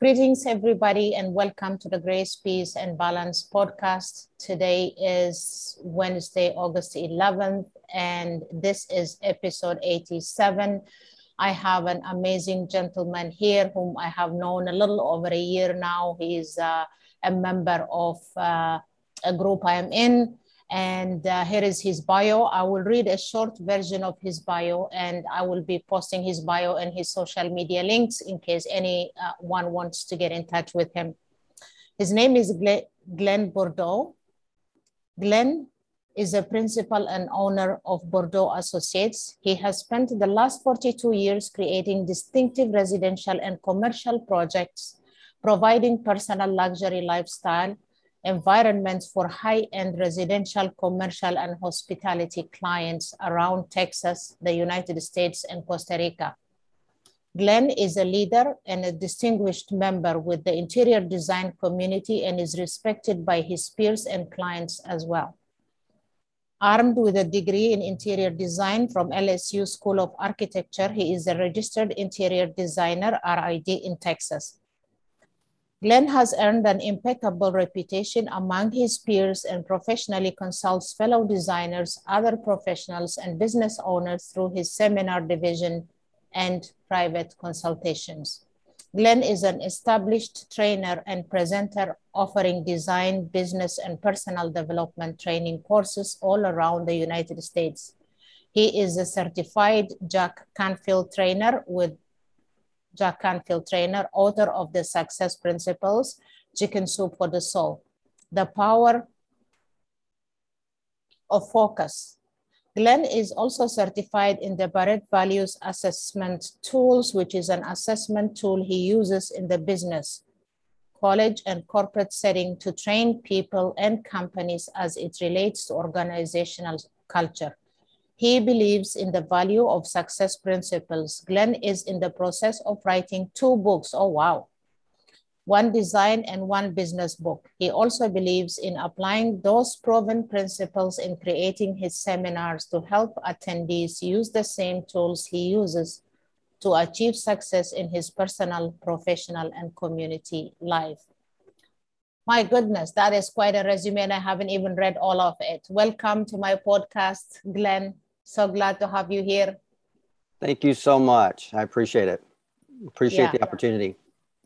Greetings, everybody, and welcome to the Grace, Peace, and Balance podcast. Today is Wednesday, August 11th, and this is episode 87. I have an amazing gentleman here whom I have known a little over a year now. He's uh, a member of uh, a group I am in and uh, here is his bio. I will read a short version of his bio and I will be posting his bio and his social media links in case anyone uh, wants to get in touch with him. His name is Glen Boudreaux. Glen is a principal and owner of Boudreaux Associates. He has spent the last 42 years creating distinctive residential and commercial projects, providing personal luxury lifestyle environments for high-end residential, commercial, and hospitality clients around Texas, the United States, and Costa Rica. Glen is a leader and a distinguished member with the interior design community and is respected by his peers and clients as well. Armed with a degree in interior design from LSU School of Architecture, he is a registered interior designer, RID, in Texas. Glen has earned an impeccable reputation among his peers and professionally consults fellow designers, other professionals, and business owners through his seminar division and private consultations. Glen is an established trainer and presenter offering design, business, and personal development training courses all around the United States. He is a certified Jack Canfield trainer with Jack Canfield trainer, author of the Success Principles, Chicken Soup for the Soul. The Power of Focus. Glen is also certified in the Barrett Values Assessment Tools, which is an assessment tool he uses in the business, college, and corporate setting to train people and companies as it relates to organizational culture. He believes in the value of success principles. Glen is in the process of writing two books. Oh, wow. One design and one business book. He also believes in applying those proven principles in creating his seminars to help attendees use the same tools he uses to achieve success in his personal, professional, and community life. My goodness, that is quite a resume, and I haven't even read all of it. Welcome to my podcast, Glen. So glad to have you here. Thank you so much. I appreciate it. Appreciate yeah. the opportunity.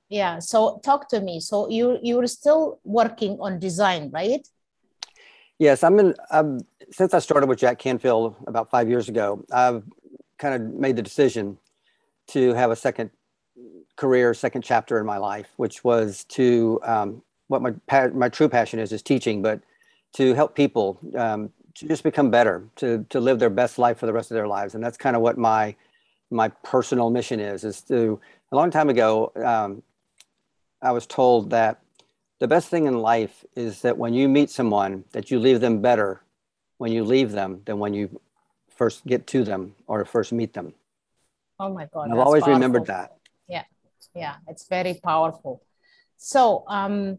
Yeah. So talk to me. So you you're still working on design, right? Yes, I'm in. Um, since I started with Jack Canfield about five years ago, I've kind of made the decision to have a second career, second chapter in my life, which was to um, what my my true passion is is teaching, but to help people um, to just become better, to to live their best life for the rest of their lives, and that's kind of what my my personal mission is. Is to a long time ago, um, I was told that the best thing in life is that when you meet someone, that you leave them better when you leave them than when you first get to them or first meet them. Oh my God! I've always powerful. remembered that. Yeah, yeah, it's very powerful. So, um,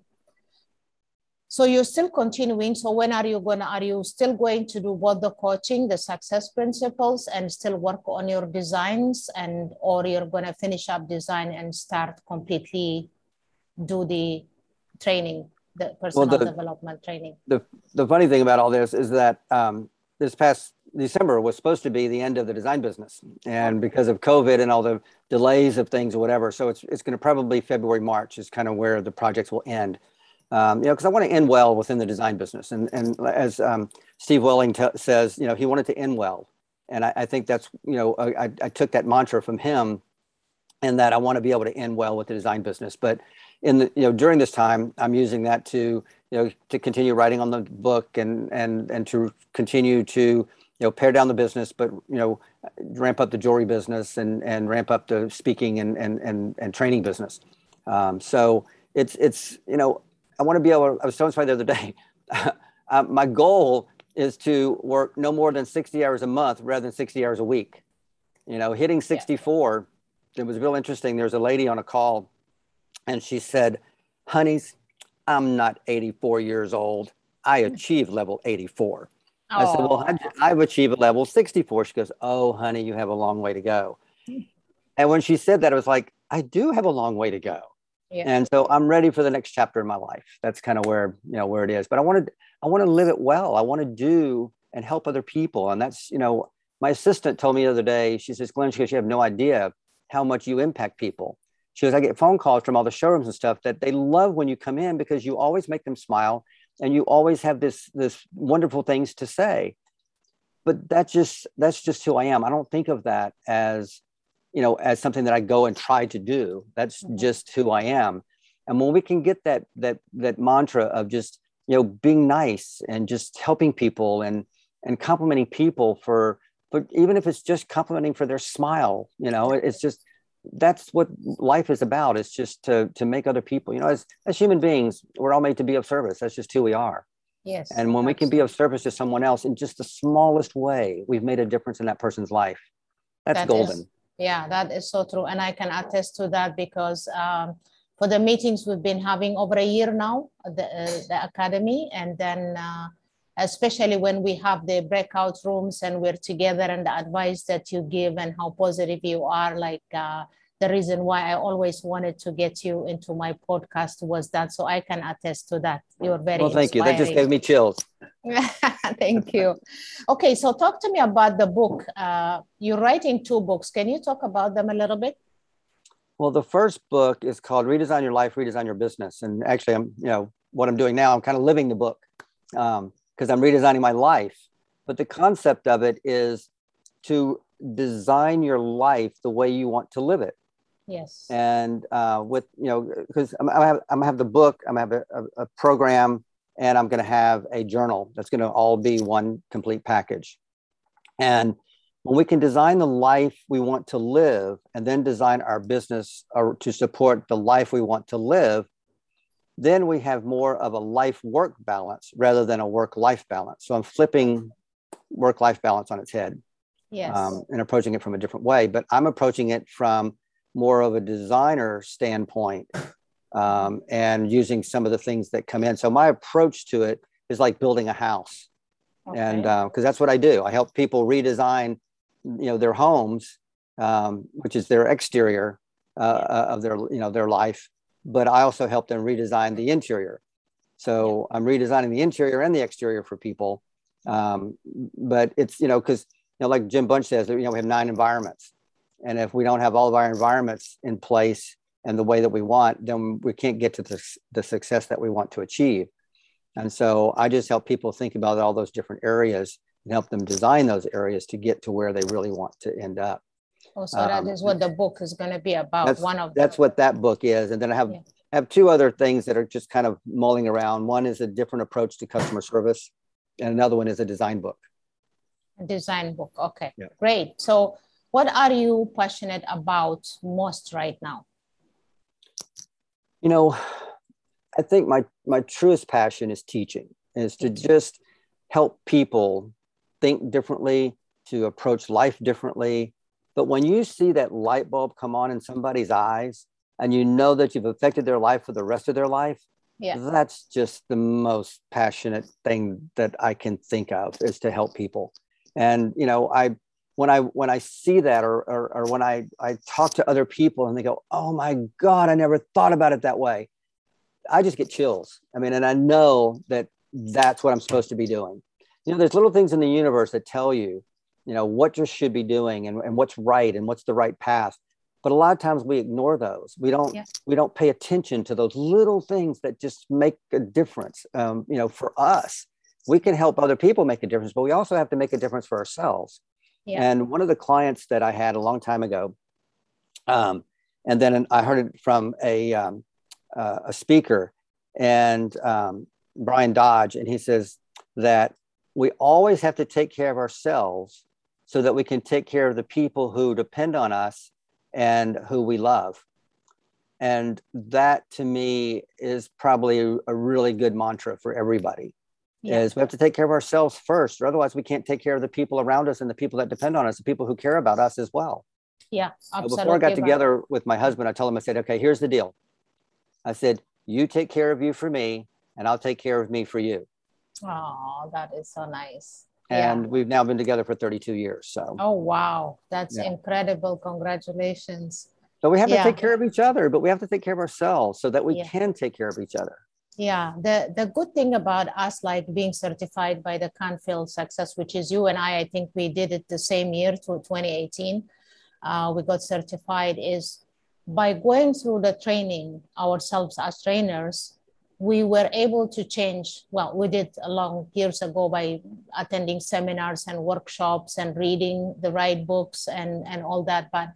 so you're still continuing. So when are you going to, are you still going to do both the coaching, the success principles and still work on your designs and, or you're going to finish up design and start completely do the training, the personal well, the, development training? The, the funny thing about all this is that um, this past December was supposed to be the end of the design business. And because of COVID and all the delays of things or whatever, so it's, it's going to probably February, March is kind of where the projects will end um, you know, because I want to end well within the design business. And, and as um, Steve Welling t- says, you know, he wanted to end well. And I, I think that's, you know, I, I took that mantra from him and that I want to be able to end well with the design business. But in the, you know, during this time, I'm using that to, you know, to continue writing on the book and, and, and to continue to, you know, pare down the business, but, you know, ramp up the jewelry business and, and ramp up the speaking and, and, and, and training business. Um, so it's, it's, you know, I want to be able. I was telling somebody the other day. uh, my goal is to work no more than 60 hours a month rather than 60 hours a week. You know, hitting 64. Yeah. It was real interesting. There was a lady on a call, and she said, "Honeys, I'm not 84 years old. I hmm. achieved level 84." I said, "Well, I've achieved level 64." She goes, "Oh, honey, you have a long way to go." Hmm. And when she said that, it was like, "I do have a long way to go." And so I'm ready for the next chapter in my life. That's kind of where, you know, where it is. But I want to, I want to live it well. I want to do and help other people. And that's, you know, my assistant told me the other day, she says, Glen, she goes, you have no idea how much you impact people. She goes, I get phone calls from all the showrooms and stuff that they love when you come in because you always make them smile and you always have this, this wonderful things to say. But that's just, that's just who I am. I don't think of that as, you know, as something that I go and try to do. That's mm-hmm. just who I am. And when we can get that that that mantra of just you know being nice and just helping people and and complimenting people for but even if it's just complimenting for their smile, you know, it's just that's what life is about. It's just to to make other people, you know, as as human beings, we're all made to be of service. That's just who we are. Yes. And when absolutely. we can be of service to someone else in just the smallest way, we've made a difference in that person's life. That's that golden. Is, yeah, that is so true. And I can attest to that because um, for the meetings we've been having over a year now, the, uh, the academy, and then uh, especially when we have the breakout rooms and we're together and the advice that you give and how positive you are, like uh, the reason why I always wanted to get you into my podcast was that. So I can attest to that. You're very well. Thank inspiring. you. That just gave me chills. thank you. Okay, so talk to me about the book. Uh, you're writing two books. Can you talk about them a little bit? Well, the first book is called "Redesign Your Life, Redesign Your Business," and actually, I'm you know what I'm doing now. I'm kind of living the book because um, I'm redesigning my life. But the concept of it is to design your life the way you want to live it. Yes. And uh, with you know, because I'm, I'm, I'm, gonna have the book, I'm have a, a program, and I'm gonna have a journal. That's gonna all be one complete package. And when we can design the life we want to live, and then design our business uh, to support the life we want to live, then we have more of a life work balance rather than a work life balance. So I'm flipping work life balance on its head. Yes. Um, and approaching it from a different way, but I'm approaching it from more of a designer standpoint um, and using some of the things that come in. So my approach to it is like building a house, okay. and because uh, that's what I do. I help people redesign, you know, their homes, um, which is their exterior uh, uh, of their you know their life, but I also help them redesign the interior. So yeah. I'm redesigning the interior and the exterior for people. Um, but it's you know because you know like Jim Bunch says, you know we have nine environments and if we don't have all of our environments in place and the way that we want, then we can't get to the, the success that we want to achieve. And so I just help people think about all those different areas and help them design those areas to get to where they really want to end up. Oh, so that um, is what the book is going to be about. That's, One of that's what that book is. And then I have yeah. have two other things that are just kind of mulling around. One is a different approach to customer service, and another one is a design book. A design book. Okay, yeah. great. So what are you passionate about most right now? You know, I think my my truest passion is teaching, is to mm-hmm. just help people think differently, to approach life differently. But when you see that light bulb come on in somebody's eyes and you know that you've affected their life for the rest of their life, yeah. that's just the most passionate thing that I can think of is to help people. And you know, I when I when I see that or, or, or when I, I talk to other people and they go, oh my God, I never thought about it that way. I just get chills. I mean, and I know that that's what I'm supposed to be doing. You know, there's little things in the universe that tell you, you know, what you should be doing and, and what's right and what's the right path. But a lot of times we ignore those. We don't yeah. we don't pay attention to those little things that just make a difference. Um, you know, for us, we can help other people make a difference, but we also have to make a difference for ourselves. Yeah. And one of the clients that I had a long time ago, um, and then I heard it from a, um, uh, a speaker, and um, Brian Dodge, and he says that we always have to take care of ourselves so that we can take care of the people who depend on us and who we love. And that to me is probably a really good mantra for everybody yeah. is we have to take care of ourselves first or otherwise we can't take care of the people around us and the people that depend on us the people who care about us as well yeah absolutely. before i got together with my husband i told him i said okay here's the deal i said you take care of you for me and i'll take care of me for you oh that is so nice and yeah. we've now been together for 32 years so oh wow that's yeah. incredible congratulations So we have to take care of each other, but we have to take care of ourselves so that we can take care of each other. Yeah, the the good thing about us like being certified by the Canfield Success, which is you and I, I think we did it the same year to 2018. Uh, we got certified is by going through the training ourselves as trainers, we were able to change. Well, we did a long years ago by attending seminars and workshops and reading the right books and and all that. But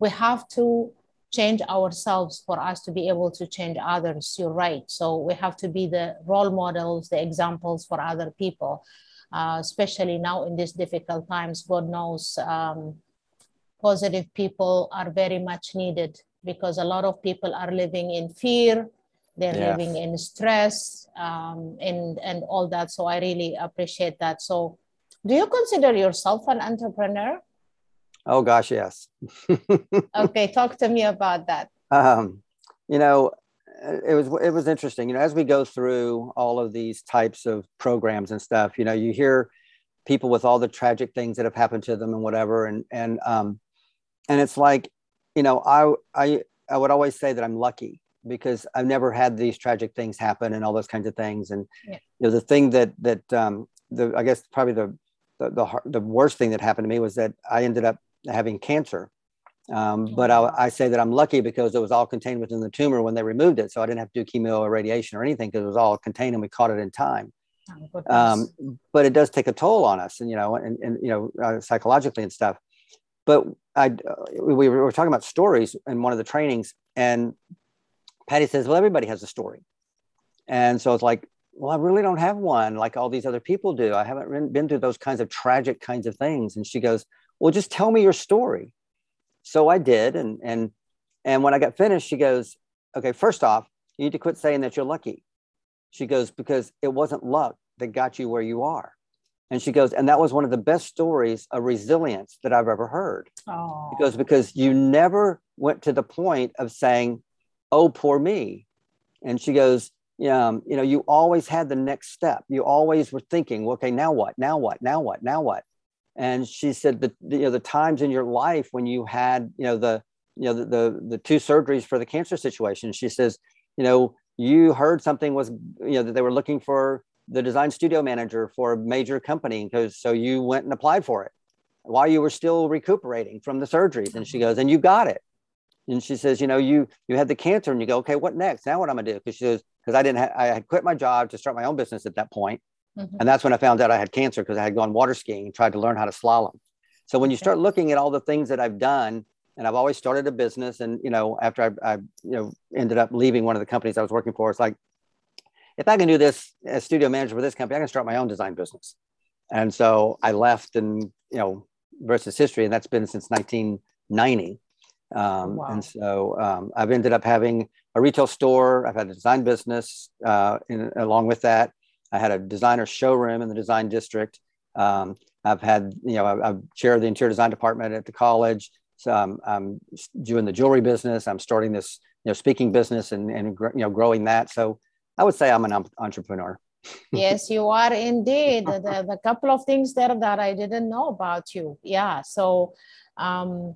we have to change ourselves for us to be able to change others. You're right. So we have to be the role models, the examples for other people, uh, especially now in these difficult times. God knows um, positive people are very much needed because a lot of people are living in fear. They're Yes. living in stress um, and, and all that. So I really appreciate that. So do you consider yourself an entrepreneur? Oh gosh, yes. Okay, talk to me about that. um, you know, it was it was interesting. You know, as we go through all of these types of programs and stuff, you know, you hear people with all the tragic things that have happened to them and whatever, and and um, and it's like, you know, I I I would always say that I'm lucky because I've never had these tragic things happen and all those kinds of things. And Yeah. you know, the thing that that um, the I guess probably the the the, the worst thing that happened to me was that I ended up having cancer. Um, but I, I say that I'm lucky because it was all contained within the tumor when they removed it. So I didn't have to do chemo or radiation or anything because it was all contained and we caught it in time. Oh. Um, but it does take a toll on us and, you know, and, and you know, uh, psychologically and stuff. But I, uh, we were talking about stories in one of the trainings and Patty says, well, everybody has a story. And so it's like, well, I really don't have one like all these other people do. I haven't been- been through those kinds of tragic kinds of things. And she goes, well, just tell me your story. So I did. And, and, and when I got finished, she goes, okay, first off, you need to quit saying that you're lucky. She goes, because it wasn't luck that got you where you are. And she goes, and that was one of the best stories of resilience that I've ever heard. oh, She goes, because you never went to the point of saying, oh, poor me. And she goes, yeah, um, you know, you always had the next step. You always were thinking, okay, now what? Now what? Now what? Now what? And she said that you know the times in your life when you had you know the you know the the, the two surgeries for the cancer situation. She says, you know, you heard something was you know that they were looking for the design studio manager for a major company because so you went and applied for it while you were still recuperating from the surgeries. And she goes, and you got it. And she says, you know, you you had the cancer, and you go, okay, what next? Now what I'm gonna do? Because she says, because I didn't, ha- I had quit my job to start my own business at that point, mhm. and that's when I found out I had cancer because I had gone water skiing and tried to learn how to slalom. So when you start looking at all the things that I've done, and I've always started a business, and you know, after I, I you know ended up leaving one of the companies I was working for, it's like, if I can do this as studio manager for this company, I can start my own design business. And so I left, and you know, versus history, and that's been since 1990. Um, Wow. And so um, I've ended up having a retail store. I've had a design business. Uh, in, along with that, I had a designer showroom in the design district. Um, I've had, you know, I, am chair of the interior design department at the college. So I'm, I'm doing the jewelry business. I'm starting this, you know, speaking business and, and you know, growing that. So I would say I'm an entrepreneur. yes, you are indeed. The couple of things there that I didn't know about you. Yeah. So, um,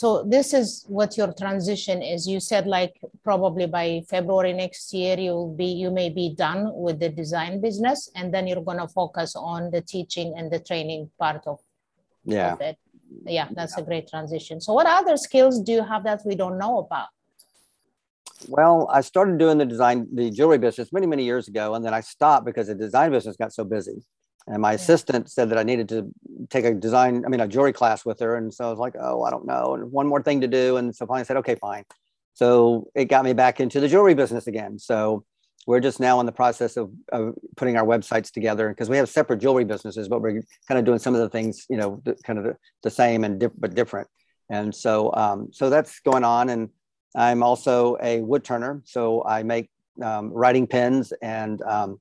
so this is what your transition is. You said like probably by February next year you'll be you may be done with the design business, and then you're gonna focus on the teaching and the training part of, Yeah. of it. Yeah, that's a great transition. So, what other skills do you have that we don't know about? Well, I started doing the design, the jewelry business many, many years ago. And then I stopped because the design business got so busy. And my Yeah. assistant said that I needed to take a design, I mean, a jewelry class with her. And so I was like, oh, I don't know. And one more thing to do. And so finally I said, okay, fine. So it got me back into the jewelry business again. So we're just now in the process of, of putting our websites together because we have separate jewelry businesses, but we're kind of doing some of the things, you know, the, kind of the, the same and diff- but different. And so, um, so that's going on. And I'm also a wood turner, so I make um, writing pens and um,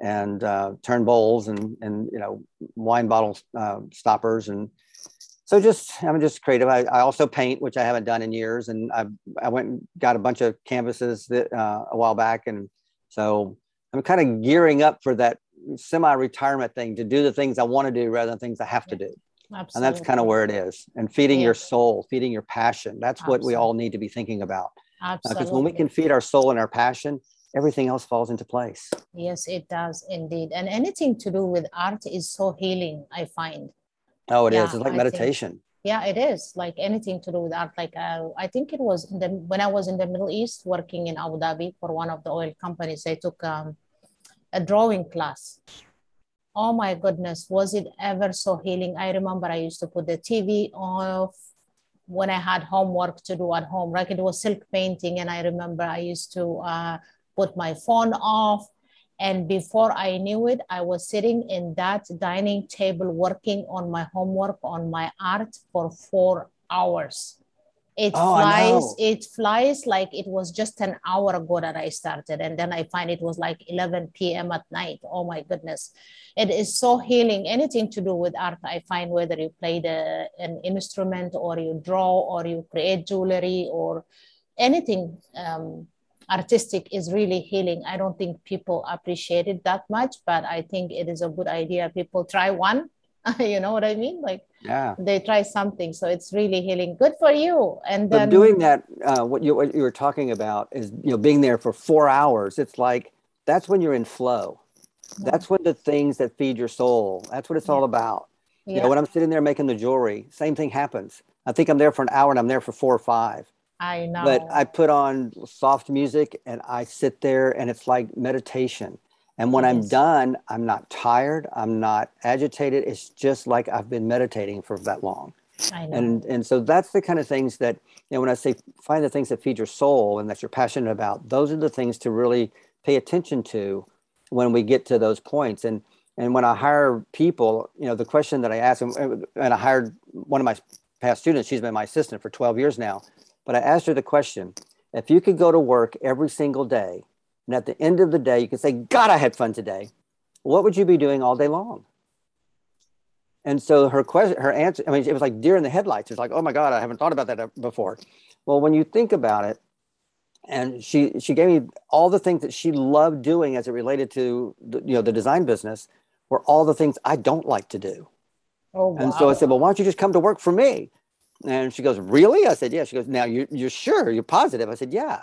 and uh, turn bowls and and you know wine bottle uh, stoppers and so just I'm just creative. I, I also paint, which I haven't done in years, and I I went and got a bunch of canvases that uh, a while back, and so I'm kind of gearing up for that semi-retirement thing to do the things I want to do rather than things I have to do. Absolutely. And that's kind of where it is. And feeding yeah. your soul, feeding your passion. That's what we all need to be thinking about. Absolutely. Because uh, when we can feed our soul and our passion, everything else falls into place. Yes, it does indeed. And anything to do with art is so healing, I find. Oh, it yeah, is. It's like I meditation. Think, yeah, it is like anything to do with art. Like uh, I think it was the, when I was in the Middle East working in Abu Dhabi for one of the oil companies. I took um, a drawing class. Oh my goodness, was it ever so healing? I remember I used to put the TV off when I had homework to do at home. Like it was silk painting, and I remember I used to uh, put my phone off. And before I knew it, I was sitting in that dining table working on my homework on my art for four hours. It oh, flies, it flies like it was just an hour ago that I started. And then I find it was like 11 p.m. at night. Oh my goodness. It is so healing. Anything to do with art, I find whether you play the, an instrument or you draw or you create jewelry or anything um, artistic is really healing. I don't think people appreciate it that much, but I think it is a good idea. People try one, you know what I mean? Like, yeah, they try something, so it's really healing. Good for you. And then but doing that, uh, what you what you were talking about is you know being there for four hours. It's like that's when you're in flow. Yeah. That's when the things that feed your soul. That's what it's yeah. all about. Yeah. You know, when I'm sitting there making the jewelry, same thing happens. I think I'm there for an hour and I'm there for four or five I know. But I put on soft music and I sit there and it's like meditation. And when I'm done, I'm not tired, I'm not agitated. It's just like I've been meditating for that long. I know. And and so that's the kind of things that you know when I say find the things that feed your soul and that you're passionate about, those are the things to really pay attention to when we get to those points. And and when I hire people, you know, the question that I ask them, and I hired one of my past students, she's been my assistant for 12 years now. But I asked her the question if you could go to work every single day, and at the end of the day, you could say, God, I had fun today, what would you be doing all day long? And so her question, her answer, I mean, it was like deer in the headlights. It's like, oh my God, I haven't thought about that uh, before. Well, when you think about it, and she she gave me all the things that she loved doing as it related to the, you know the design business were all the things I don't like to do. Oh, wow. And so I said, well, why don't you just come to work for me? And she goes, Really? I said, Yeah. She goes, Now you're, you're sure? You're positive? I said, Yeah.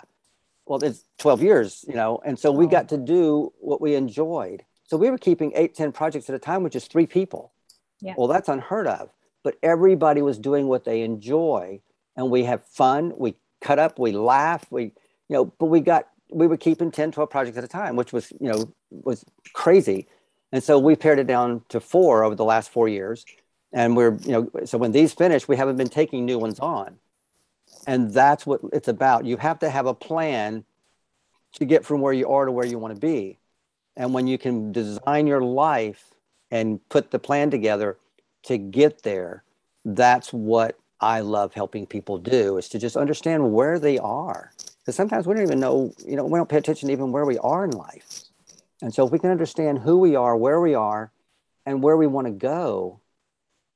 Well, it's 12 years, you know. And so we got to do what we enjoyed. So we were keeping eight, 10 projects at a time, which is three people. Yeah. Well, that's unheard of. But everybody was doing what they enjoy. And we have fun. We cut up, we laugh, we, you know, but we got, we were keeping 10, 12 projects at a time, which was, you know, was crazy. And so we pared it down to four over the last four years and we're you know so when these finish we haven't been taking new ones on. And that's what it's about. You have to have a plan to get from where you are to where you want to be. And when you can design your life and put the plan together to get there that's what i love helping people do is to just understand where they are. Because sometimes we don't even know you know we don't pay attention to even where we are in life. And so if we can understand who we are where we are and where we want to go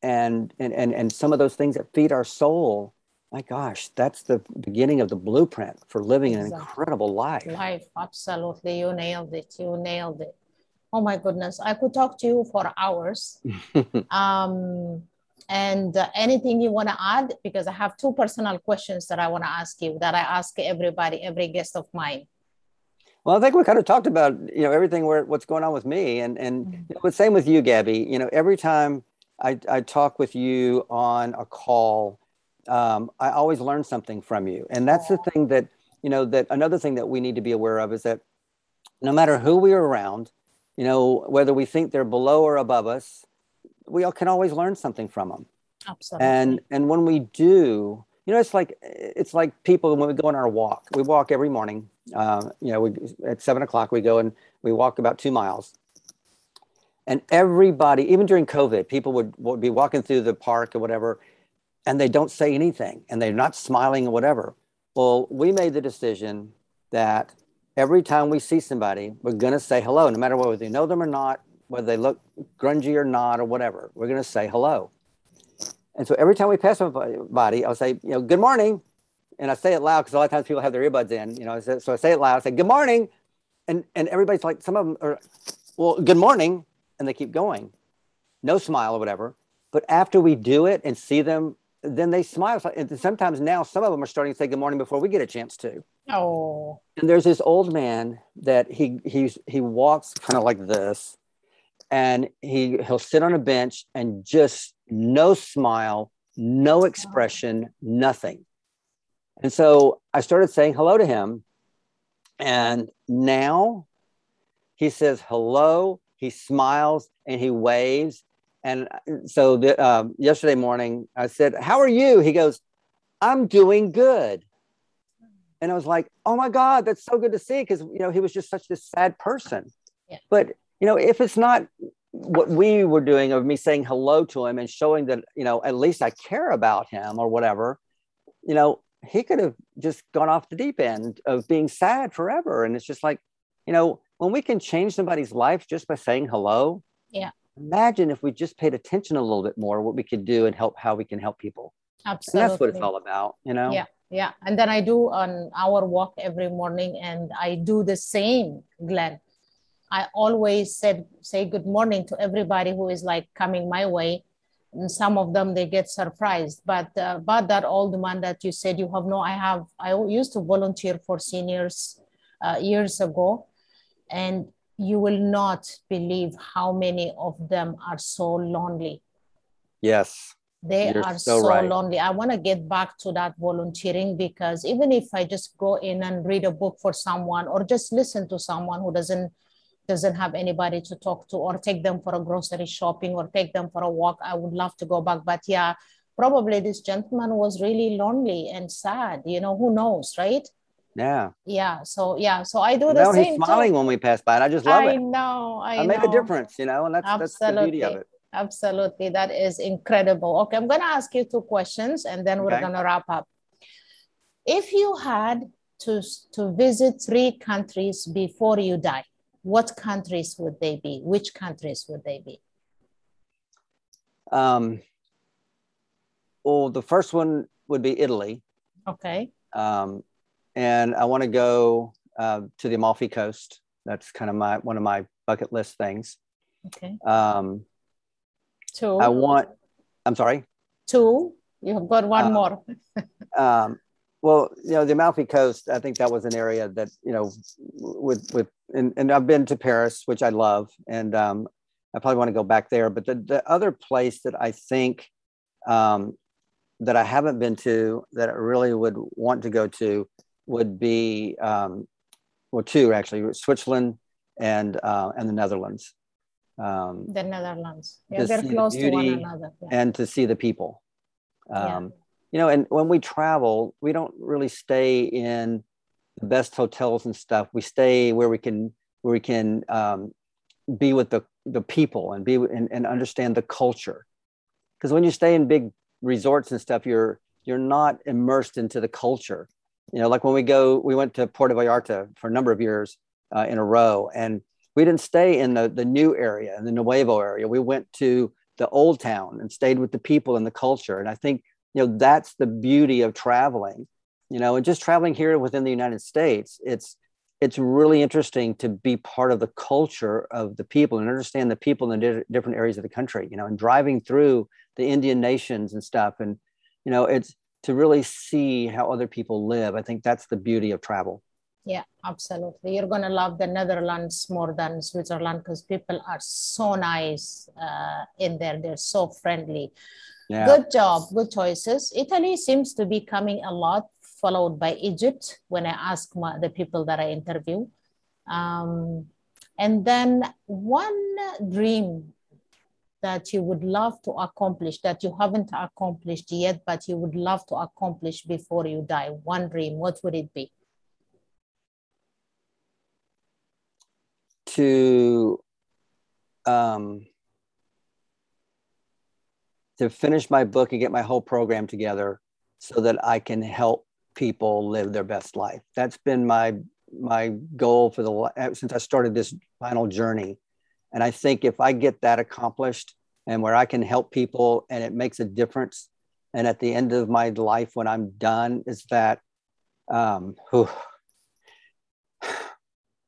and and and, and some of those things that feed our soul my gosh that's the beginning of the blueprint for living exactly. an incredible life. Life absolutely. You nailed it. You nailed it. Oh my goodness. I could talk to you for hours. Um, and uh, anything you want to add? Because i have two personal questions that i want to ask you that i ask everybody every guest of mine. Well, I think we kind of talked about you know everything where what's going on with me, and and mm-hmm. you know, same with you, Gabby. You know, every time I, I talk with you on a call, um, I always learn something from you. And that's the thing that, you know, that another thing that we need to be aware of is that no matter who we are around, you know, whether we think they're below or above us, we all can always learn something from them. Absolutely. And and when we do, you know, it's like it's like people when we go on our walk. We walk every morning. Uh, you know, we, at seven o'clock we go and we walk about two miles, and everybody, even during COVID, people would, would be walking through the park or whatever, and they don't say anything and they're not smiling or whatever. Well, we made the decision that every time we see somebody, we're going to say hello, no matter whether they know them or not, whether they look grungy or not, or whatever. We're going to say hello. And so every time we pass somebody, I'll say, you know, good morning. And I say it loud because a lot of times people have their earbuds in, you know, so I say it loud. I say, good morning. And, and everybody's like, some of them are, well, good morning and they keep going. No smile or whatever. but after we do it and see them, then they smile. And sometimes now some of them are starting to say good morning before we get a chance to. Oh. And there's this old man that he he's he walks kind of like this, and he he'll sit on a bench and just no smile, no expression, nothing. And so I started saying hello to him. And now he says hello, he smiles, and he waves. And so the, um, yesterday morning, I said, How are you? He goes, I'm doing good. And I was like, Oh my God, that's so good to see. Because, you know, he was just such this sad person. Yeah. But, you know, if it's not what we were doing of me saying hello to him and showing that, you know, at least I care about him or whatever, you know, he could have just gone off the deep end of being sad forever. And it's just like, you know, when we can change somebody's life just by saying hello. Yeah. Imagine if we just paid attention a little bit more, what we could do and help how we can help people. Absolutely. And that's what it's all about, you know? Yeah. Yeah. And then I do an hour walk every morning and I do the same, Glen. I always said say good morning to everybody who is like coming my way and some of them they get surprised but uh, but that old man that you said you have no i have i used to volunteer for seniors uh, years ago and you will not believe how many of them are so lonely. Yes. They You're are so, so right. lonely. I want to get back to that volunteering because even if i just go in and read a book for someone or just listen to someone who doesn't doesn't have anybody to talk to or take them for a grocery shopping or take them for a walk i would love to go back. But yeah probably this gentleman was really lonely and sad you know who knows right yeah yeah so yeah so i do the no, same he's smiling too. when we pass by and i just love I it know i, I know. make a difference you know and that's Absolutely. that's the beauty of it Absolutely. That is incredible. Okay, I'm to ask you two questions and then we're to wrap up. If you had to, to visit three countries before you die, what countries would they be? Which countries would they be? Um, well, the first one would be Italy. Okay. Um, and I want to go uh, to the Amalfi Coast. That's kind of my one of my bucket list things. Okay. Um, Two. I want. I'm sorry. Two. You have got one uh, more. um, well, you know, the Amalfi Coast. I think that was an area that you know, with with and, and I've been to Paris, which I love, and um, I probably want to go back there. But the, the other place that I think um, that I haven't been to that I really would want to go to would be um, well, two actually, Switzerland and uh, and the Netherlands. Um, the Netherlands, yeah, they're close the to one another, yeah. and to see the people. Um, you know, and when we travel, we don't really stay in the best hotels and stuff. We stay where we can where we can um, be with the the people and be and, and understand the culture. Because when you stay in big resorts and stuff, you're you're not immersed into the culture. You know, like when we go, we went to Puerto Vallarta for a number of years uh, in a row, and we didn't stay in the the new area, in the Nuevo area. We went to the old town and stayed with the people and the culture. And I think you know that's the beauty of traveling you know and just traveling here within the united states it's it's really interesting to be part of the culture of the people and understand the people in the different areas of the country you know and driving through the indian nations and stuff and you know it's to really see how other people live i think that's the beauty of travel yeah absolutely you're going to love the netherlands more than switzerland because people are so nice uh, in there they're so friendly yeah. Good job, good choices. Italy seems to be coming a lot, followed by Egypt when I ask my, the people that I interview. Um, and then one dream that you would love to accomplish that you haven't accomplished yet, but you would love to accomplish before you die? One dream, what would it be? To um, to finish my book and get my whole program together so that I can help people live their best life. That's been my my goal for the since I started this final journey. And I think if I get that accomplished and where I can help people and it makes a difference, and at the end of my life when I'm done, is that um, whew,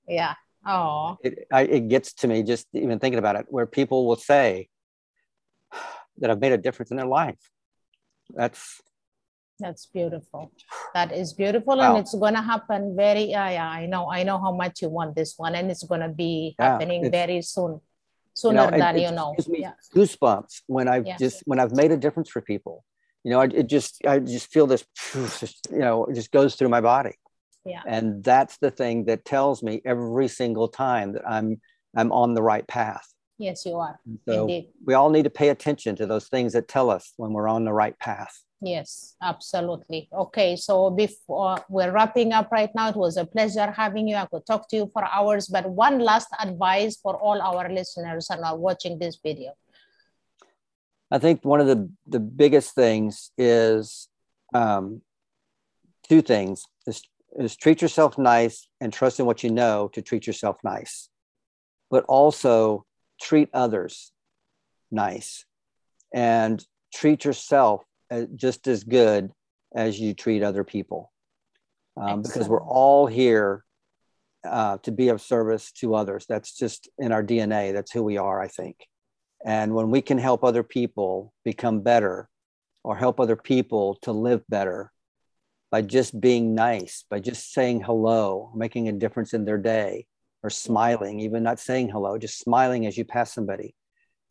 yeah. Oh, it, I, it gets to me just even thinking about it, where people will say, that I've made a difference in their life. That's that's beautiful. That is beautiful, Wow. and it's gonna happen very. Yeah, yeah. I know. I know how much you want this one, and it's gonna be Yeah, happening very soon, you sooner know, than it you know. gives me Yeah. goosebumps when I've Yeah. just when I've made a difference for people. You know, I, it just I just feel this, you know, it just goes through my body. Yeah. And that's the thing that tells me every single time that I'm I'm on the right path. Yes, you are. And so Indeed. we all need to pay attention to those things that tell us when we're on the right path. Yes, absolutely. Okay, so before we're wrapping up right now, it was a pleasure having you. I could talk to you for hours, but one last advice for all our listeners and are watching this video. I think one of the the biggest things is um, two things: is, is treat yourself nice and trust in what you know to treat yourself nice, but also treat others nice and treat yourself just as good as you treat other people, um, because we're all here uh, to be of service to others. That's just in our DNA. That's who we are. I think. And when we can help other people become better or help other people to live better by just being nice, by just saying hello, making a difference in their day, or smiling, even not saying hello, just smiling as you pass somebody,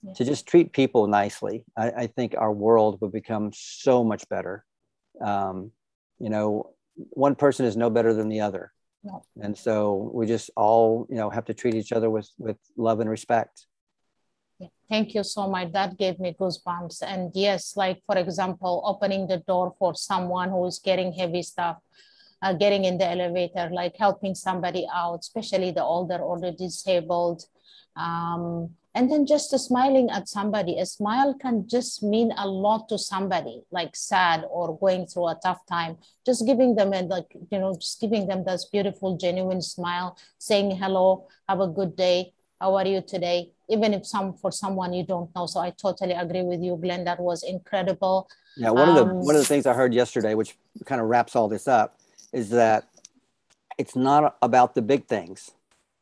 Yeah. to just treat people nicely, I, I think our world would become so much better. Um, you know, one person is no better than the other. No. And so we just all, you know, have to treat each other with, with love and respect. Yeah, Thank you so much. That gave me goosebumps. And yes, like for example, opening the door for someone who is getting heavy stuff, uh, getting in the elevator, like helping somebody out, especially the older or the disabled. Um, and then just smiling at somebody. A smile can just mean a lot to somebody, like sad or going through a tough time. Just giving them and like, you know, just giving them this beautiful, genuine smile, saying hello, have a good day. How are you today? Even if some for someone you don't know. So I totally agree with you, Glen. That was incredible. Yeah, one of the Um, one of the things I heard yesterday, which kind of wraps all this up, is that it's not about the big things.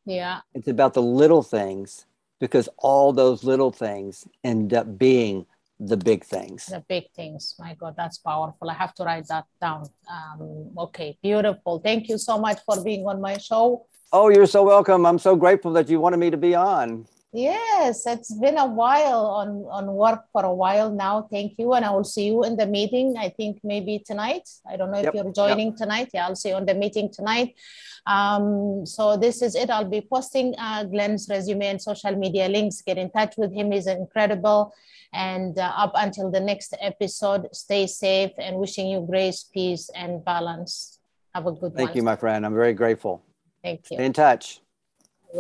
Yeah, It's about the little things because all those little things end up being the big things. the big things. My God, that's powerful. I have to write that down. Um, okay, beautiful. Thank you so much for being on my show. Oh, you're so welcome. I'm so grateful that you wanted me to be on. Yes, it's been a while on on work for a while now. Thank you, and I will see you in the meeting. I think maybe tonight. I don't know if Yep, you're joining tonight. Yeah, I'll see you on the meeting tonight. Um, so this is it. I'll be posting uh, Glen's resume and social media links. Get in touch with him. He's incredible. And uh, up until the next episode, stay safe and wishing you grace, peace, and balance. Have a good one. Thank you, my friend. I'm very grateful. Thank you. Stay in touch.